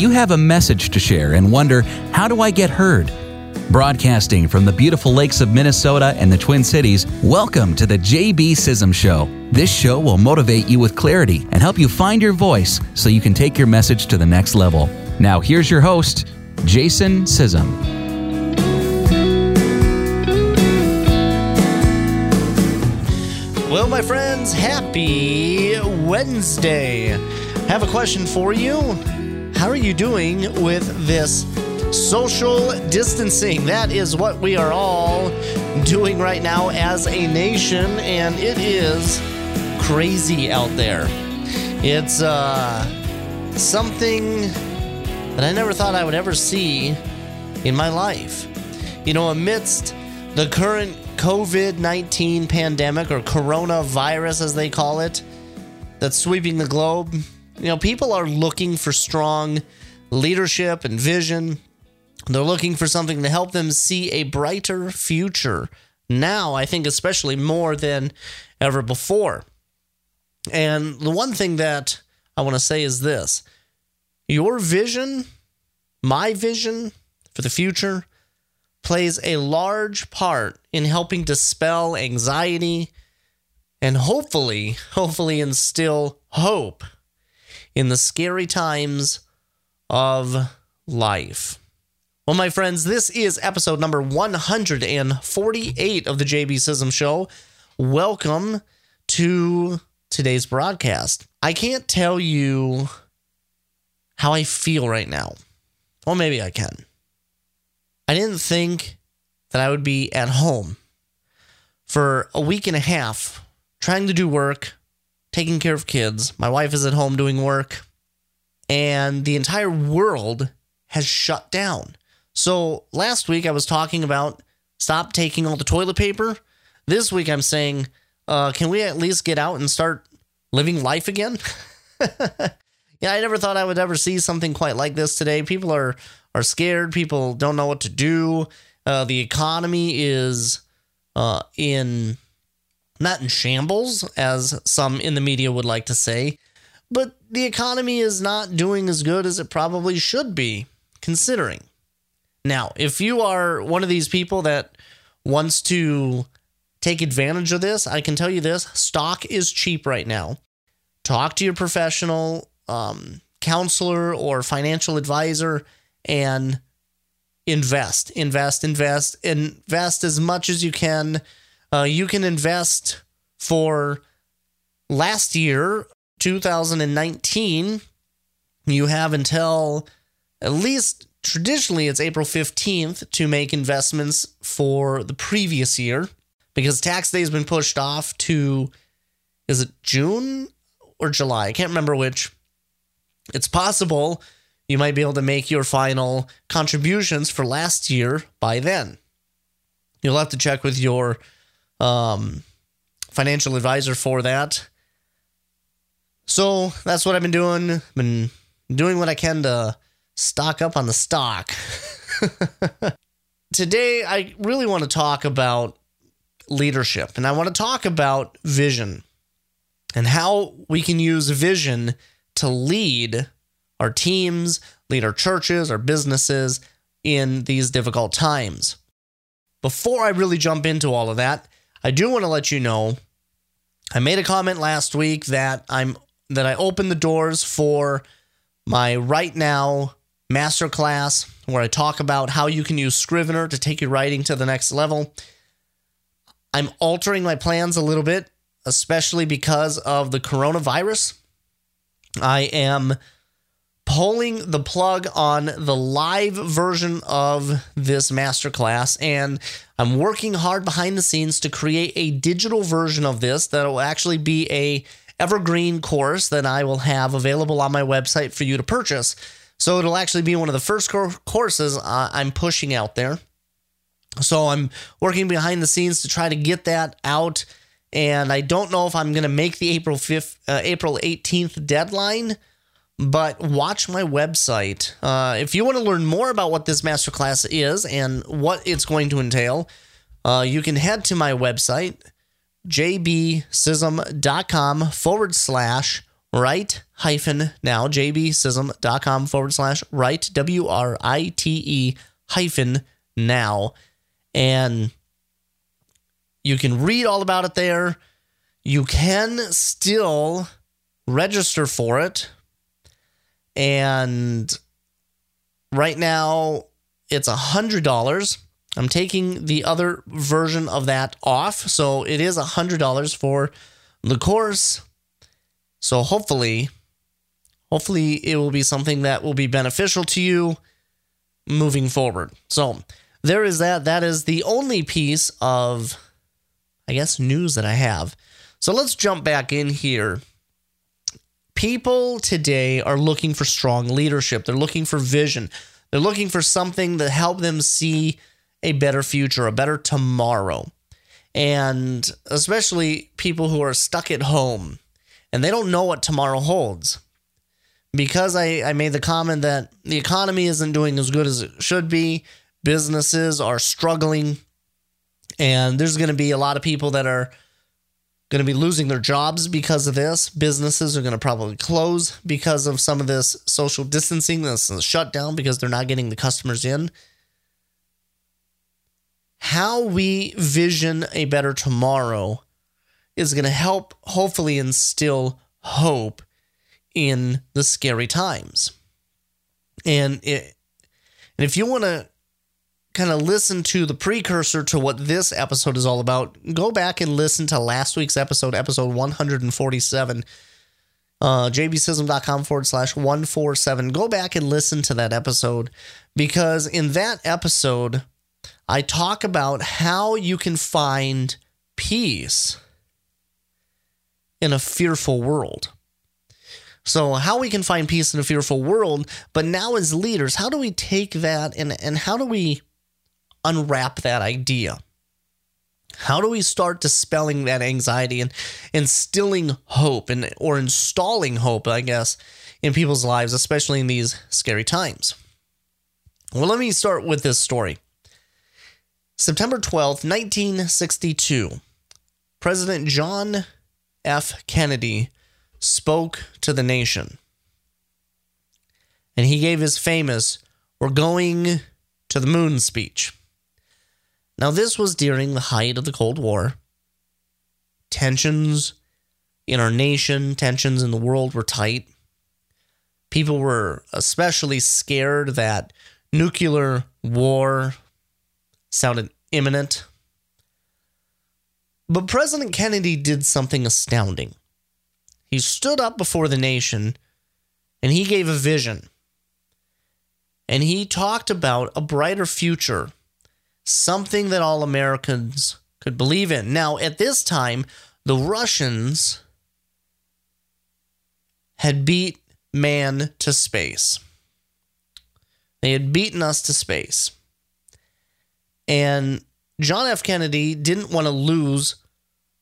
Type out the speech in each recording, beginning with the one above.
you have a message to share and wonder, how do I get heard? Broadcasting from the beautiful lakes of Minnesota and the Twin Cities, welcome to the JB Sism Show. This show will motivate you with clarity and help you find your voice so you can take your message to the next level. Now, here's your host, Jason Sism. Well, my friends, happy Wednesday. Have a question for you. How are you doing with this social distancing? That is what we are all doing right now as a nation, and it is crazy out there. It's uh, something that I never thought I would ever see in my life. You know, amidst the current COVID 19 pandemic or coronavirus, as they call it, that's sweeping the globe, you know, people are looking for strong leadership and vision. They're looking for something to help them see a brighter future. Now, I think, especially more than ever before. And the one thing that I want to say is this your vision, my vision for the future, plays a large part in helping dispel anxiety and hopefully, hopefully instill hope in the scary times of life. Well, my friends, this is episode number 148 of the JB Sism Show. Welcome to today's broadcast. I can't tell you how I feel right now. Well, maybe I can. I didn't think that I would be at home for a week and a half trying to do work, taking care of kids. My wife is at home doing work, and the entire world has shut down. So last week I was talking about stop taking all the toilet paper. This week I'm saying, uh, can we at least get out and start living life again? yeah, I never thought I would ever see something quite like this today. People are are scared. People don't know what to do. Uh, the economy is uh, in not in shambles, as some in the media would like to say, but the economy is not doing as good as it probably should be, considering. Now, if you are one of these people that wants to take advantage of this, I can tell you this stock is cheap right now. Talk to your professional um, counselor or financial advisor and invest, invest, invest, invest as much as you can. Uh, you can invest for last year, 2019. You have until at least traditionally it's April 15th to make investments for the previous year because tax day has been pushed off to is it June or July? I can't remember which. It's possible you might be able to make your final contributions for last year by then. You'll have to check with your um, financial advisor for that. So that's what I've been doing. Been doing what I can to stock up on the stock. Today, I really want to talk about leadership and I want to talk about vision and how we can use vision to lead our teams, lead our churches, our businesses in these difficult times. Before I really jump into all of that, I do want to let you know I made a comment last week that I'm that I opened the doors for my right now masterclass where I talk about how you can use Scrivener to take your writing to the next level. I'm altering my plans a little bit, especially because of the coronavirus. I am pulling the plug on the live version of this masterclass and I'm working hard behind the scenes to create a digital version of this that will actually be a evergreen course that I will have available on my website for you to purchase. So it'll actually be one of the first courses uh, I'm pushing out there. So I'm working behind the scenes to try to get that out and I don't know if I'm going to make the April 5th uh, April 18th deadline but watch my website. Uh, if you want to learn more about what this masterclass is and what it's going to entail, uh, you can head to my website, jbsism.com forward slash right hyphen now, jbsism.com forward slash right, W R I T E hyphen now. And you can read all about it there. You can still register for it. And right now, it's a hundred dollars. I'm taking the other version of that off, so it is a hundred dollars for the course. So hopefully, hopefully it will be something that will be beneficial to you moving forward. So there is that. That is the only piece of, I guess, news that I have. So let's jump back in here. People today are looking for strong leadership. They're looking for vision. They're looking for something to help them see a better future, a better tomorrow. And especially people who are stuck at home and they don't know what tomorrow holds. Because I, I made the comment that the economy isn't doing as good as it should be, businesses are struggling, and there's going to be a lot of people that are going to be losing their jobs because of this. Businesses are going to probably close because of some of this social distancing, this shutdown because they're not getting the customers in. How we vision a better tomorrow is going to help hopefully instill hope in the scary times. And it, and if you want to kind of listen to the precursor to what this episode is all about, go back and listen to last week's episode, episode 147. Uh, jbsism.com forward slash 147. Go back and listen to that episode because in that episode, I talk about how you can find peace in a fearful world. So, how we can find peace in a fearful world, but now as leaders, how do we take that and, and how do we unwrap that idea? How do we start dispelling that anxiety and instilling hope and or installing hope, I guess, in people's lives, especially in these scary times? Well, let me start with this story. September 12th, 1962, President John F. Kennedy spoke to the nation. And he gave his famous, We're going to the moon speech. Now, this was during the height of the Cold War. Tensions in our nation, tensions in the world were tight. People were especially scared that nuclear war sounded imminent. But President Kennedy did something astounding. He stood up before the nation and he gave a vision. And he talked about a brighter future, something that all Americans could believe in. Now, at this time, the Russians had beat man to space. They had beaten us to space. And John F. Kennedy didn't want to lose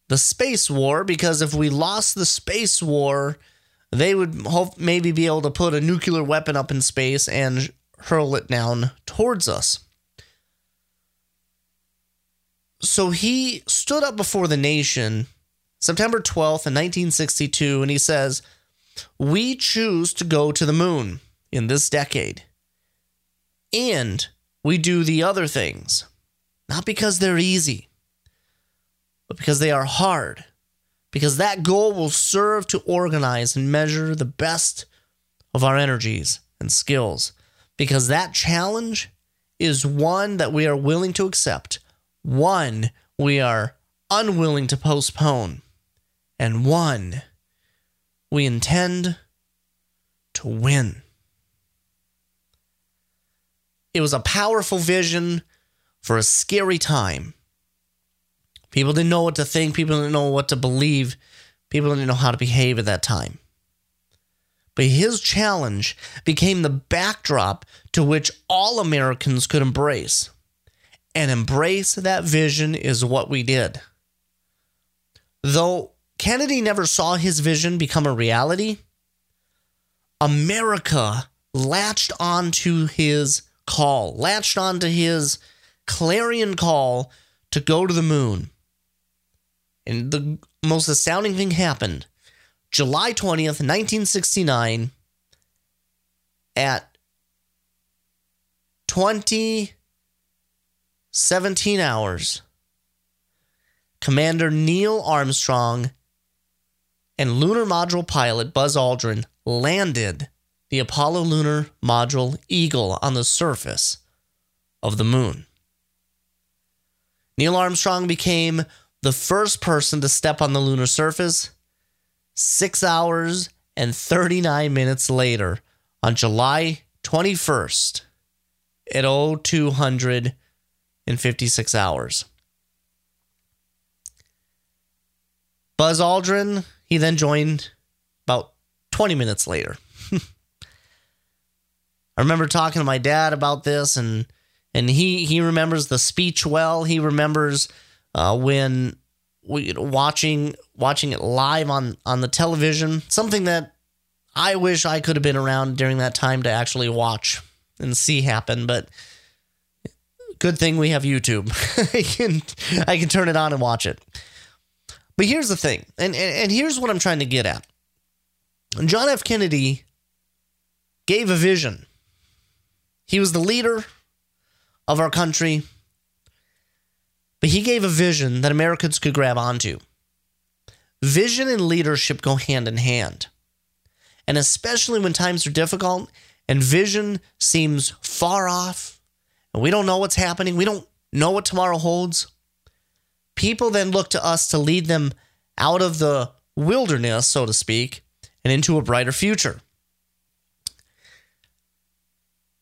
the space war because if we lost the space war, they would hope maybe be able to put a nuclear weapon up in space and hurl it down towards us. So he stood up before the nation September 12th in 1962 and he says, "We choose to go to the moon in this decade." And we do the other things not because they're easy, but because they are hard. Because that goal will serve to organize and measure the best of our energies and skills. Because that challenge is one that we are willing to accept, one we are unwilling to postpone, and one we intend to win. It was a powerful vision for a scary time. People didn't know what to think, people didn't know what to believe, people didn't know how to behave at that time. But his challenge became the backdrop to which all Americans could embrace. And embrace that vision is what we did. Though Kennedy never saw his vision become a reality, America latched onto his call, latched onto his clarion call to go to the moon. And the most astounding thing happened. July 20th, 1969, at 20 17 hours, Commander Neil Armstrong and lunar module pilot Buzz Aldrin landed the Apollo lunar module Eagle on the surface of the moon. Neil Armstrong became the first person to step on the lunar surface six hours and 39 minutes later on July 21st at 0256 hours. Buzz Aldrin, he then joined about 20 minutes later. I remember talking to my dad about this and and he he remembers the speech well. He remembers uh, when we watching watching it live on on the television. Something that I wish I could have been around during that time to actually watch and see happen. But good thing we have YouTube. I can I can turn it on and watch it. But here's the thing, and, and and here's what I'm trying to get at. John F. Kennedy gave a vision. He was the leader of our country, but he gave a vision that Americans could grab onto. Vision and leadership go hand in hand. And especially when times are difficult and vision seems far off we don't know what's happening, we don't know what tomorrow holds, people then look to us to lead them out of the wilderness, so to speak, and into a brighter future.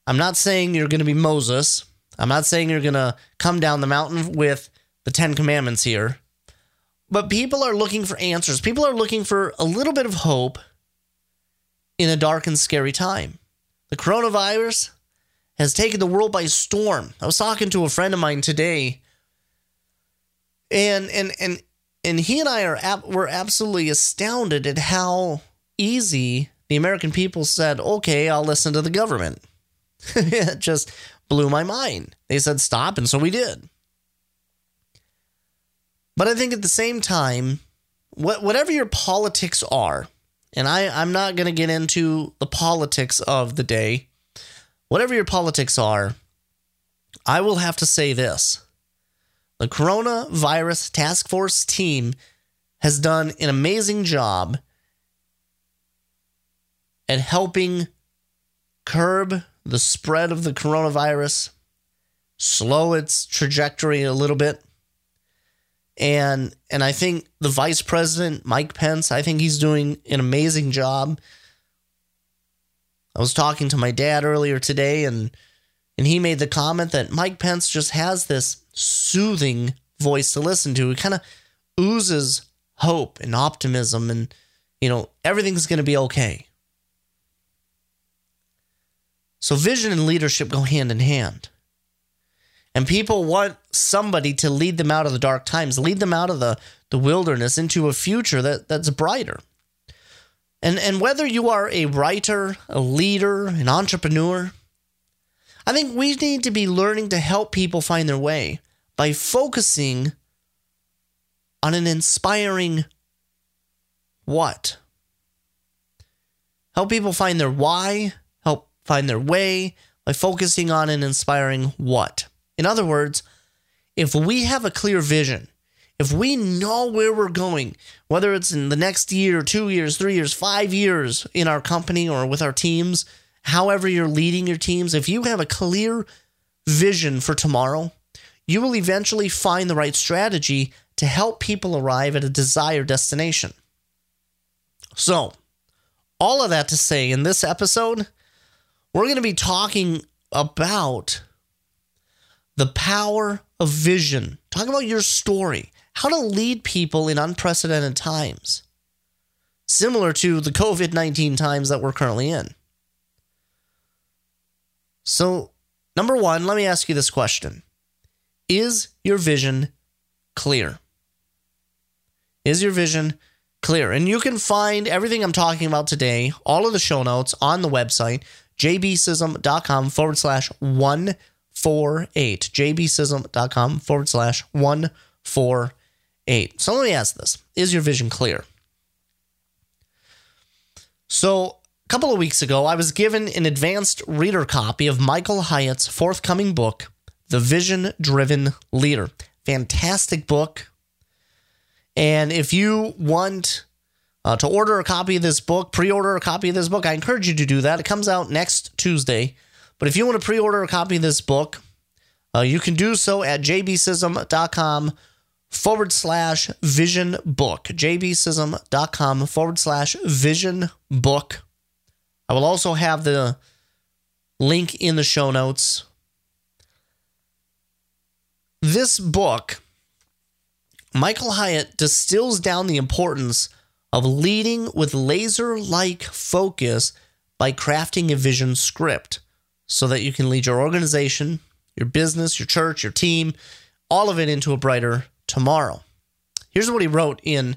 I'm not saying you're going to be Moses. I'm not saying you're going to come down the mountain with the 10 commandments here. But people are looking for answers. People are looking for a little bit of hope in a dark and scary time. The coronavirus has taken the world by storm. I was talking to a friend of mine today and and and and he and I are were absolutely astounded at how easy the American people said, "Okay, I'll listen to the government." it just blew my mind. They said stop, and so we did. But I think at the same time, what, whatever your politics are, and I, I'm not going to get into the politics of the day, whatever your politics are, I will have to say this. The coronavirus task force team has done an amazing job at helping curb the spread of the coronavirus, slow its trajectory a little bit. And and I think the vice president, Mike Pence, I think he's doing an amazing job. I was talking to my dad earlier today and and he made the comment that Mike Pence just has this soothing voice to listen to. It kind of oozes hope and optimism and you know, everything's going to be okay. So vision and leadership go hand in hand. And people want somebody to lead them out of the dark times, lead them out of the, the wilderness into a future that, that's brighter. And, and whether you are a writer, a leader, an entrepreneur, I think we need to be learning to help people find their way by focusing on an inspiring what? Help people find their why, help find their way by focusing on an inspiring what? In other words, if we have a clear vision, if we know where we're going, whether it's in the next year, two years, three years, five years in our company or with our teams, however you're leading your teams, if you have a clear vision for tomorrow, you will eventually find the right strategy to help people arrive at a desired destination. So, all of that to say, in this episode, we're going to be talking about the power of vision. Talk about your story, how to lead people in unprecedented times, similar to the COVID 19 times that we're currently in. So, number one, let me ask you this question Is your vision clear? Is your vision clear? And you can find everything I'm talking about today, all of the show notes on the website jbsism.com forward slash 148. jbsism.com forward slash 148. So let me ask this Is your vision clear? So, a couple of weeks ago, I was given an advanced reader copy of Michael Hyatt's forthcoming book, The Vision Driven Leader. Fantastic book. And if you want uh, to order a copy of this book, pre order a copy of this book, I encourage you to do that. It comes out next Tuesday. But if you want to pre order a copy of this book, uh, you can do so at jbsism.com forward slash vision book. jbsism.com forward slash vision book. I will also have the link in the show notes. This book, Michael Hyatt distills down the importance of leading with laser like focus by crafting a vision script so that you can lead your organization, your business, your church, your team, all of it into a brighter tomorrow. Here's what he wrote in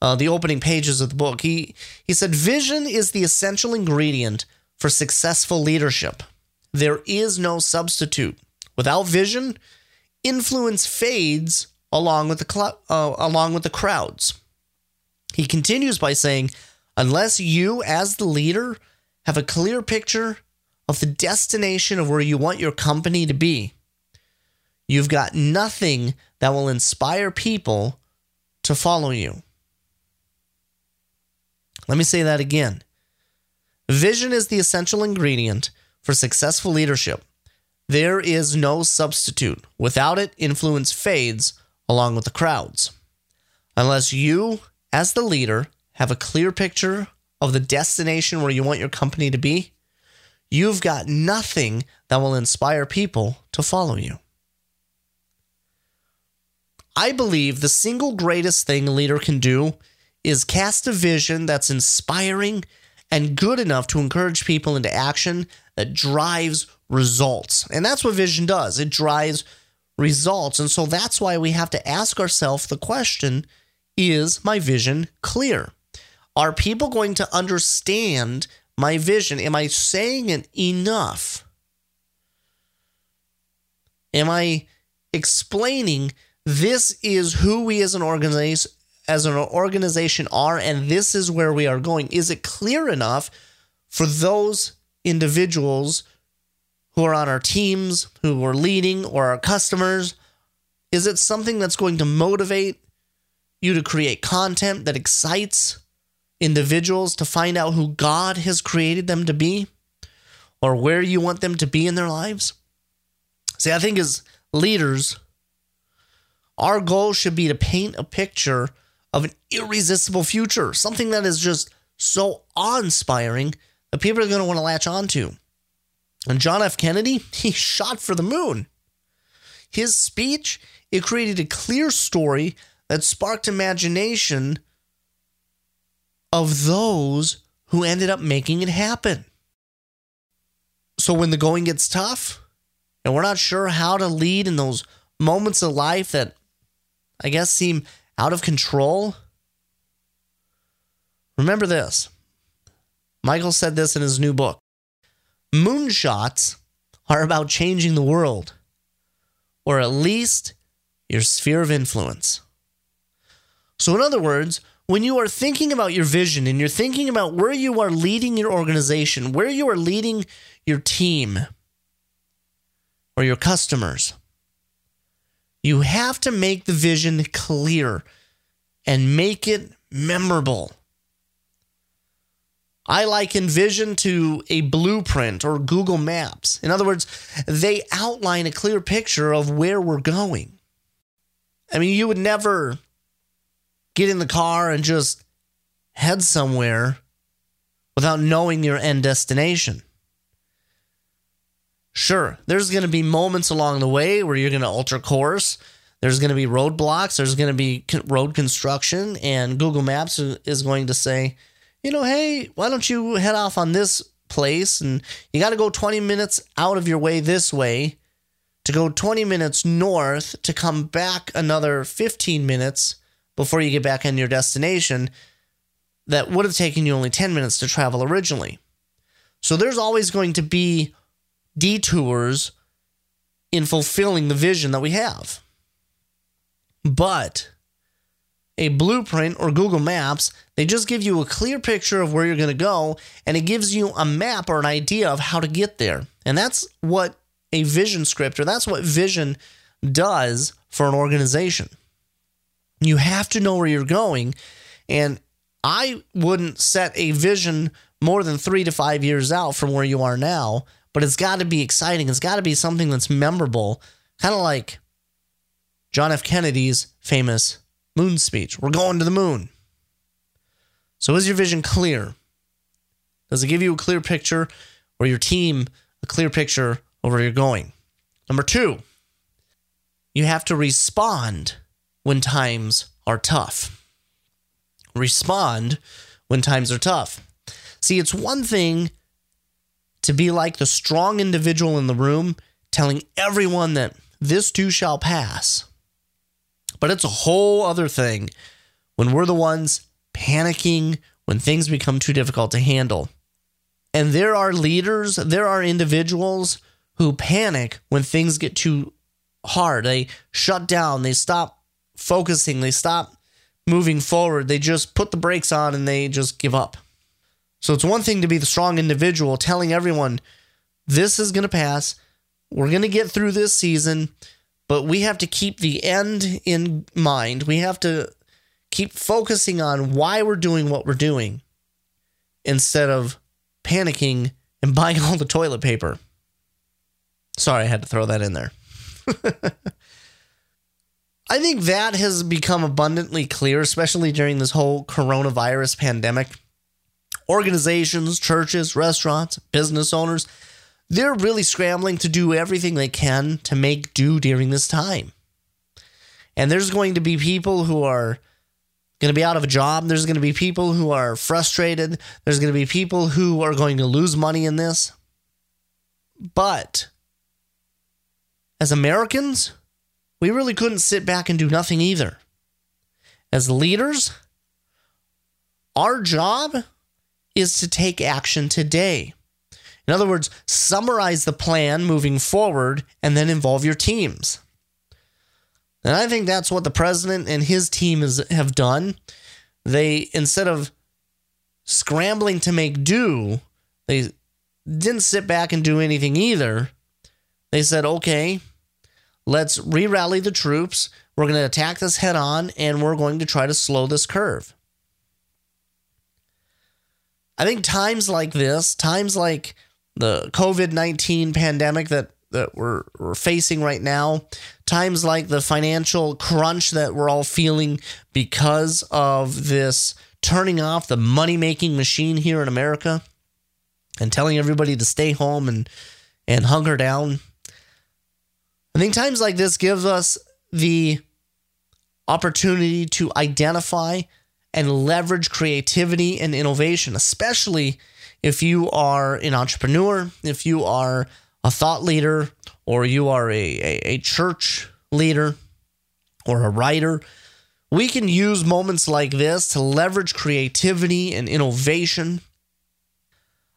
uh, the opening pages of the book. He, he said, Vision is the essential ingredient for successful leadership. There is no substitute. Without vision, influence fades along with the cl- uh, along with the crowds. He continues by saying, unless you as the leader have a clear picture of the destination of where you want your company to be, you've got nothing that will inspire people to follow you. Let me say that again. Vision is the essential ingredient for successful leadership. There is no substitute. Without it, influence fades along with the crowds. Unless you, as the leader, have a clear picture of the destination where you want your company to be, you've got nothing that will inspire people to follow you. I believe the single greatest thing a leader can do is cast a vision that's inspiring and good enough to encourage people into action that drives results. And that's what vision does it drives results. And so that's why we have to ask ourselves the question is my vision clear? Are people going to understand my vision? Am I saying it enough? Am I explaining this is who we as an organization as an organization are and this is where we are going. Is it clear enough for those individuals who are on our teams who are leading or our customers? Is it something that's going to motivate you to create content that excites individuals to find out who God has created them to be or where you want them to be in their lives? See i think as leaders our goal should be to paint a picture of an irresistible future, something that is just so awe inspiring that people are going to want to latch onto. And John F. Kennedy, he shot for the moon. His speech, it created a clear story that sparked imagination of those who ended up making it happen. So when the going gets tough and we're not sure how to lead in those moments of life that I guess, seem out of control. Remember this Michael said this in his new book Moonshots are about changing the world, or at least your sphere of influence. So, in other words, when you are thinking about your vision and you're thinking about where you are leading your organization, where you are leading your team or your customers, you have to make the vision clear and make it memorable. I liken vision to a blueprint or Google Maps. In other words, they outline a clear picture of where we're going. I mean, you would never get in the car and just head somewhere without knowing your end destination. Sure, there's going to be moments along the way where you're going to alter course. There's going to be roadblocks. There's going to be road construction, and Google Maps is going to say, you know, hey, why don't you head off on this place? And you got to go 20 minutes out of your way this way to go 20 minutes north to come back another 15 minutes before you get back in your destination that would have taken you only 10 minutes to travel originally. So there's always going to be detours in fulfilling the vision that we have. But a blueprint or Google Maps. They just give you a clear picture of where you're going to go and it gives you a map or an idea of how to get there. And that's what a vision script or that's what vision does for an organization. You have to know where you're going. And I wouldn't set a vision more than three to five years out from where you are now, but it's got to be exciting. It's got to be something that's memorable, kind of like John F. Kennedy's famous moon speech. We're going to the moon. So, is your vision clear? Does it give you a clear picture or your team a clear picture of where you're going? Number two, you have to respond when times are tough. Respond when times are tough. See, it's one thing to be like the strong individual in the room telling everyone that this too shall pass. But it's a whole other thing when we're the ones panicking when things become too difficult to handle. And there are leaders, there are individuals who panic when things get too hard. They shut down, they stop focusing, they stop moving forward. They just put the brakes on and they just give up. So it's one thing to be the strong individual telling everyone, this is going to pass. We're going to get through this season, but we have to keep the end in mind. We have to keep focusing on why we're doing what we're doing instead of panicking and buying all the toilet paper. Sorry, I had to throw that in there. I think that has become abundantly clear, especially during this whole coronavirus pandemic organizations, churches, restaurants, business owners, they're really scrambling to do everything they can to make do during this time. And there's going to be people who are going to be out of a job. There's going to be people who are frustrated. There's going to be people who are going to lose money in this. But as Americans, we really couldn't sit back and do nothing either. As leaders, our job is to take action today. In other words, summarize the plan moving forward and then involve your teams. And I think that's what the president and his team is, have done. They, instead of scrambling to make do, they didn't sit back and do anything either. They said, okay, let's re rally the troops. We're going to attack this head on and we're going to try to slow this curve. I think times like this, times like the COVID 19 pandemic that, that we're, we're facing right now, times like the financial crunch that we're all feeling because of this turning off the money making machine here in America and telling everybody to stay home and, and hunker down. I think times like this gives us the opportunity to identify and leverage creativity and innovation, especially if you are an entrepreneur, if you are a thought leader, or you are a, a, a church leader or a writer. We can use moments like this to leverage creativity and innovation.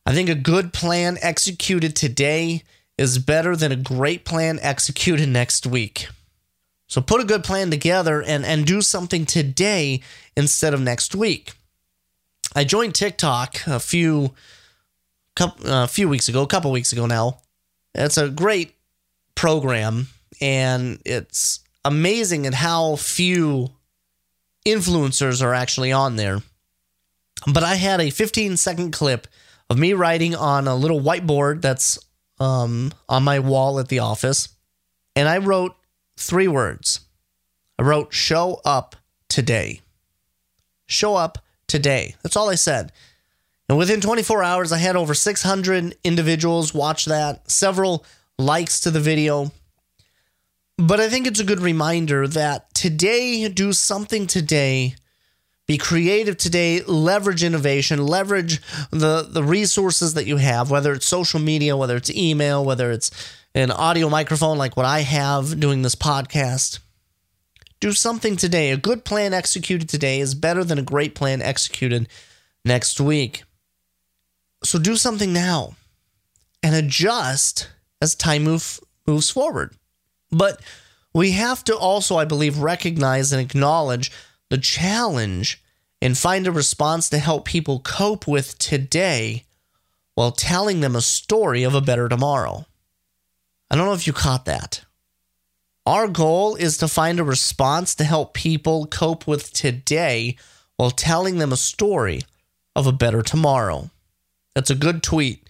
I think a good plan executed today is better than a great plan executed next week. So put a good plan together and, and do something today instead of next week. I joined TikTok a few couple, a few weeks ago, a couple weeks ago now. It's a great program and it's amazing at how few influencers are actually on there. But I had a 15 second clip of me writing on a little whiteboard that's um, on my wall at the office. And I wrote three words. I wrote, show up today. Show up today. That's all I said. And within 24 hours, I had over 600 individuals watch that, several likes to the video. But I think it's a good reminder that today, do something today. Be creative today, leverage innovation, leverage the, the resources that you have, whether it's social media, whether it's email, whether it's an audio microphone like what I have doing this podcast. Do something today. A good plan executed today is better than a great plan executed next week. So do something now and adjust as time move, moves forward. But we have to also, I believe, recognize and acknowledge the challenge and find a response to help people cope with today while telling them a story of a better tomorrow. I don't know if you caught that. Our goal is to find a response to help people cope with today while telling them a story of a better tomorrow. That's a good tweet.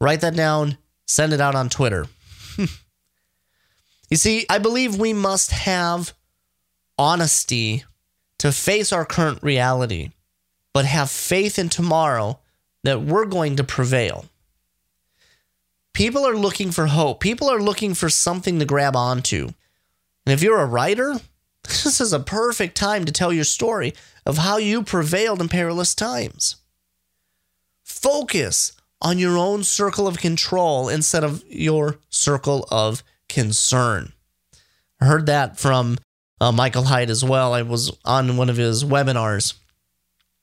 Write that down, send it out on Twitter. you see, I believe we must have honesty to face our current reality, but have faith in tomorrow that we're going to prevail. People are looking for hope. People are looking for something to grab onto. And if you're a writer, this is a perfect time to tell your story of how you prevailed in perilous times. Focus on your own circle of control instead of your circle of concern. I heard that from uh, Michael Hyatt as well. I was on one of his webinars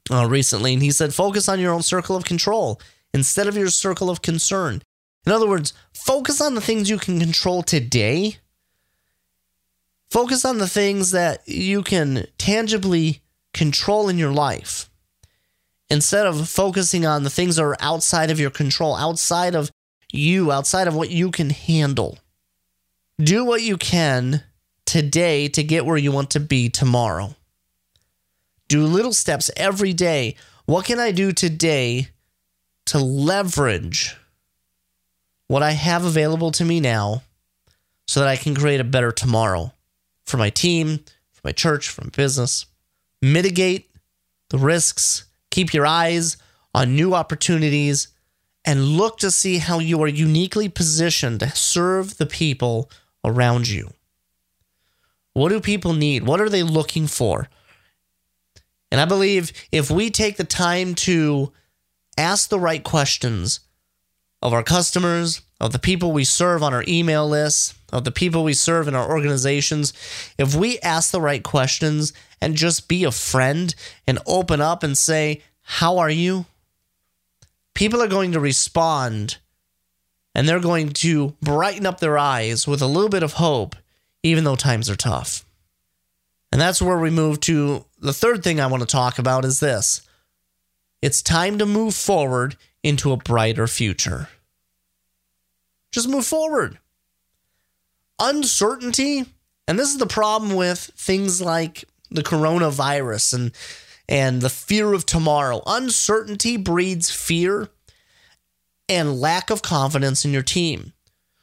uh, recently, and he said, focus on your own circle of control instead of your circle of concern. In other words, focus on the things you can control today. Focus on the things that you can tangibly control in your life instead of focusing on the things that are outside of your control, outside of you, outside of what you can handle. Do what you can today to get where you want to be tomorrow. Do little steps every day. What can I do today to leverage what I have available to me now so that I can create a better tomorrow for my team, for my church, for my business? Mitigate the risks, keep your eyes on new opportunities, and look to see how you are uniquely positioned to serve the people around you. What do people need? What are they looking for? And I believe if we take the time to ask the right questions of our customers, of the people we serve on our email lists, of the people we serve in our organizations, if we ask the right questions and just be a friend and open up and say, How are you? People are going to respond and they're going to brighten up their eyes with a little bit of hope even though times are tough. And that's where we move to the third thing I want to talk about is this. It's time to move forward into a brighter future. Just move forward. Uncertainty, and this is the problem with things like the coronavirus and and the fear of tomorrow. Uncertainty breeds fear and lack of confidence in your team.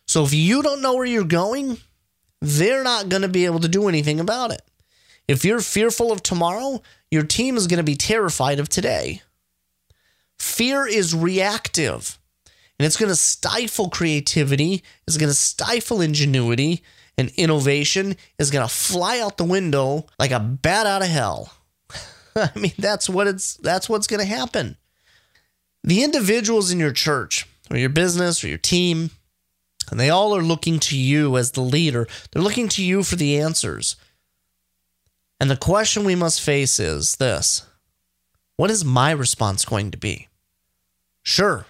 So if you don't know where you're going, they're not going to be able to do anything about it. If you're fearful of tomorrow, your team is going to be terrified of today. Fear is reactive and it's going to stifle creativity, it's going to stifle ingenuity, and innovation is going to fly out the window like a bat out of hell. I mean, that's what it's that's what's going to happen. The individuals in your church or your business or your team, and they all are looking to you as the leader. They're looking to you for the answers. And the question we must face is this What is my response going to be? Sure,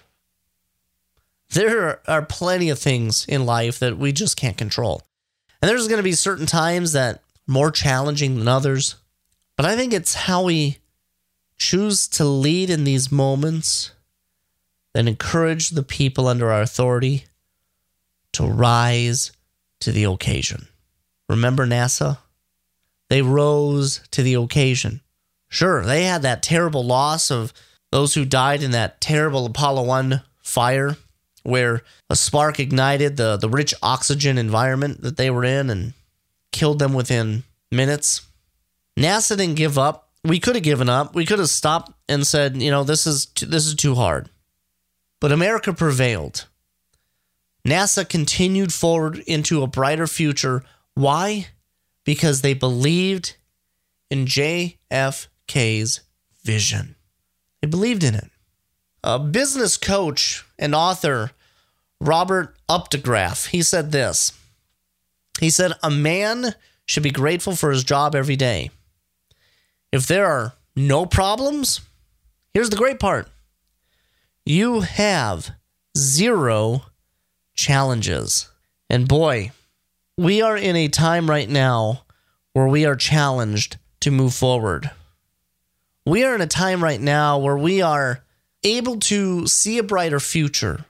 there are plenty of things in life that we just can't control. And there's going to be certain times that more challenging than others. But I think it's how we choose to lead in these moments that encourage the people under our authority to rise to the occasion. Remember NASA? They rose to the occasion. Sure, they had that terrible loss of those who died in that terrible Apollo 1 fire, where a spark ignited the, the rich oxygen environment that they were in and killed them within minutes. NASA didn't give up. We could have given up. We could have stopped and said, you know, this is this is too hard. But America prevailed. NASA continued forward into a brighter future. Why? Because they believed in JFK's vision. They believed in it. A business coach and author, Robert Updegraff, he said this. He said, A man should be grateful for his job every day. If there are no problems, here's the great part you have zero challenges. And boy, we are in a time right now where we are challenged to move forward. We are in a time right now where we are able to see a brighter future.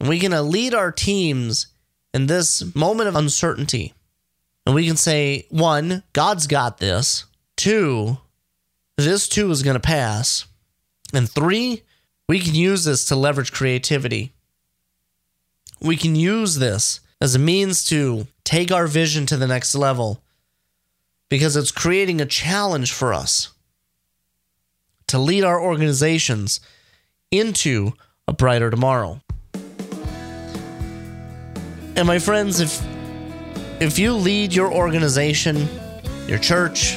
And We can lead our teams in this moment of uncertainty. And we can say, one, God's got this. Two, this too is going to pass. And three, we can use this to leverage creativity. We can use this as a means to take our vision to the next level because it's creating a challenge for us to lead our organizations into a brighter tomorrow. And my friends, if if you lead your organization, your church,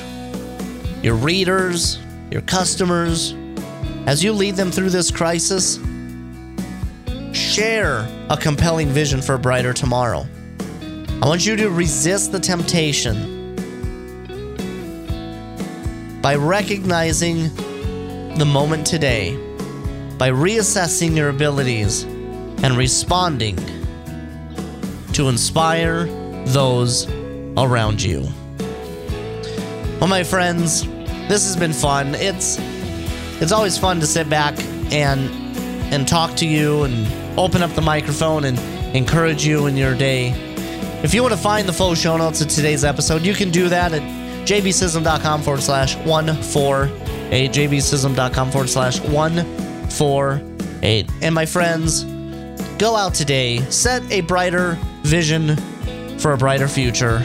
your readers, your customers, as you lead them through this crisis, share a compelling vision for a brighter tomorrow. I want you to resist the temptation by recognizing the moment today, by reassessing your abilities and responding to inspire those around you. Well, my friends, this has been fun. It's it's always fun to sit back and and talk to you and open up the microphone and encourage you in your day. If you want to find the full show notes of today's episode, you can do that at jbsism.com forward slash 148. jbsism.com forward slash 148. And my friends, go out today, set a brighter vision for a brighter future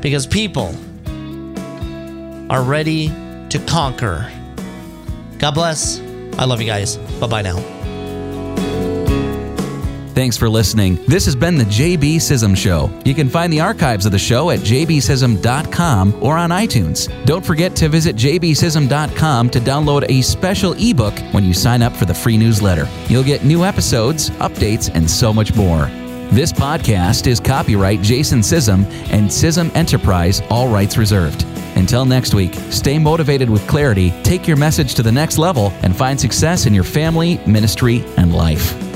because people are ready to conquer. God bless. I love you guys. Bye bye now. Thanks for listening. This has been the JB Sism Show. You can find the archives of the show at jbsism.com or on iTunes. Don't forget to visit jbsism.com to download a special ebook when you sign up for the free newsletter. You'll get new episodes, updates, and so much more. This podcast is copyright Jason Sism and Sism Enterprise, all rights reserved. Until next week, stay motivated with clarity, take your message to the next level, and find success in your family, ministry, and life.